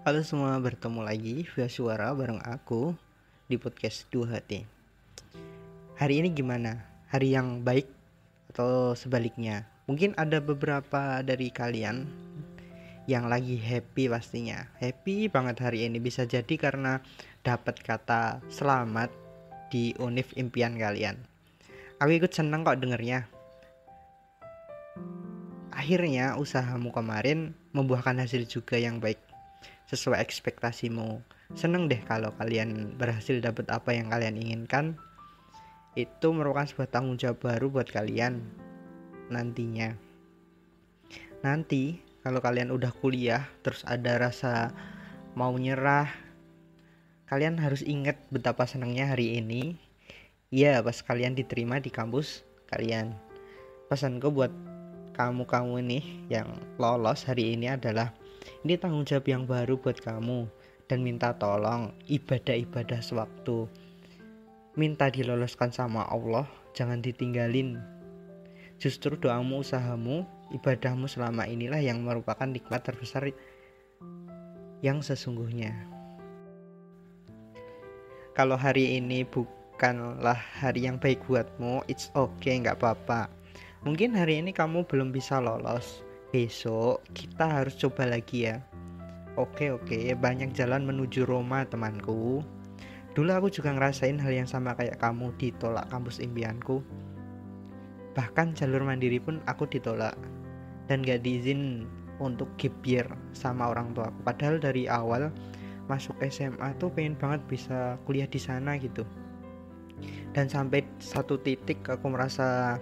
Halo semua, bertemu lagi via suara bareng aku di podcast Dua Hati. Hari ini gimana? Hari yang baik atau sebaliknya? Mungkin ada beberapa dari kalian yang lagi happy pastinya. Happy banget hari ini bisa jadi karena dapat kata selamat di univ impian kalian. Aku ikut senang kok dengernya. Akhirnya usahamu kemarin membuahkan hasil juga yang baik sesuai ekspektasimu. Seneng deh kalau kalian berhasil dapat apa yang kalian inginkan. Itu merupakan sebuah tanggung jawab baru buat kalian nantinya. Nanti kalau kalian udah kuliah terus ada rasa mau nyerah, kalian harus ingat betapa senangnya hari ini. Ya, pas kalian diterima di kampus kalian. Pesanku buat kamu-kamu nih yang lolos hari ini adalah ini tanggung jawab yang baru buat kamu dan minta tolong ibadah-ibadah sewaktu. Minta diloloskan sama Allah, jangan ditinggalin. Justru doamu, usahamu, ibadahmu selama inilah yang merupakan nikmat terbesar yang sesungguhnya. Kalau hari ini bukanlah hari yang baik buatmu, it's okay, nggak apa-apa. Mungkin hari ini kamu belum bisa lolos, besok kita harus coba lagi ya. Oke oke. Banyak jalan menuju Roma temanku. Dulu aku juga ngerasain hal yang sama kayak kamu ditolak kampus impianku. Bahkan jalur mandiri pun aku ditolak. Dan gak diizin untuk gap year sama orang tua aku padahal dari awal masuk SMA tuh pengen banget bisa kuliah di sana gitu. Dan sampai satu titik aku merasa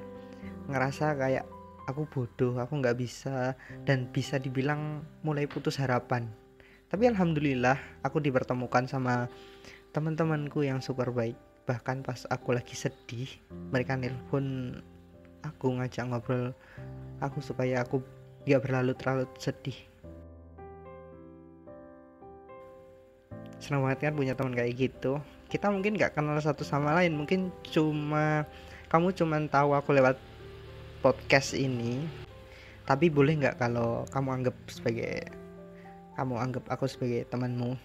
ngerasa kayak aku bodoh aku nggak bisa dan bisa dibilang mulai putus harapan. Tapi alhamdulillah aku dipertemukan sama teman-temanku yang super baik. Bahkan pas aku lagi sedih mereka nelpon aku ngajak ngobrol aku supaya aku gak berlarut-larut sedih. Senang banget kan punya teman kayak gitu. Kita mungkin gak kenal satu sama lain mungkin cuma kamu cuma tahu aku lewat podcast ini tapi boleh nggak kalau kamu anggap sebagai kamu anggap aku sebagai temanmu?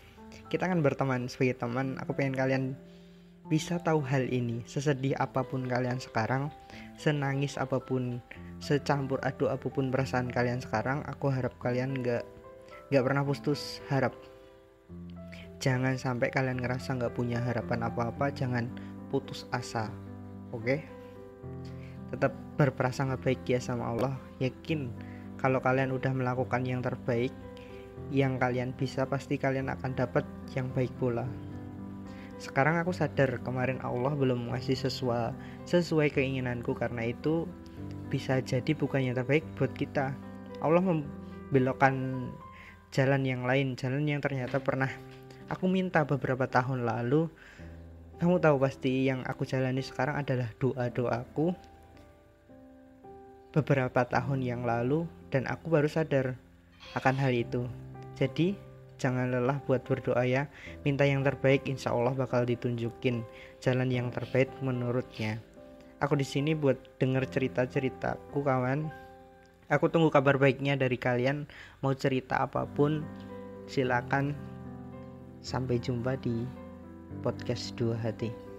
Kita kan berteman sebagai teman aku pengen kalian bisa tahu hal ini. Sesedih apa pun kalian sekarang senangis apa pun secampur aduk apa pun perasaan kalian sekarang aku harap kalian nggak nggak pernah putus harap. Jangan sampai kalian ngerasa nggak punya harapan apa-apa jangan putus asa. Oke? okay? Tetap berprasangka baik ya sama Allah. Yakin kalau kalian udah melakukan yang terbaik yang kalian bisa pasti kalian akan dapat yang baik pula. Sekarang aku sadar kemarin Allah belum ngasih sesuai sesuai keinginanku. Karena itu bisa jadi bukan yang terbaik buat kita. Allah membelokkan jalan yang lain jalan yang ternyata pernah aku minta beberapa tahun lalu. Kamu tahu pasti yang aku jalani sekarang adalah doa-doaku beberapa tahun yang lalu dan aku baru sadar akan hal itu. Jadi, jangan lelah buat berdoa ya. Minta yang terbaik, insya Allah bakal ditunjukin jalan yang terbaik menurutnya. Aku di sini buat denger cerita-ceritaku kawan. Aku tunggu kabar baiknya dari kalian. Mau cerita apa pun, silakan. Sampai jumpa di podcast dua hati.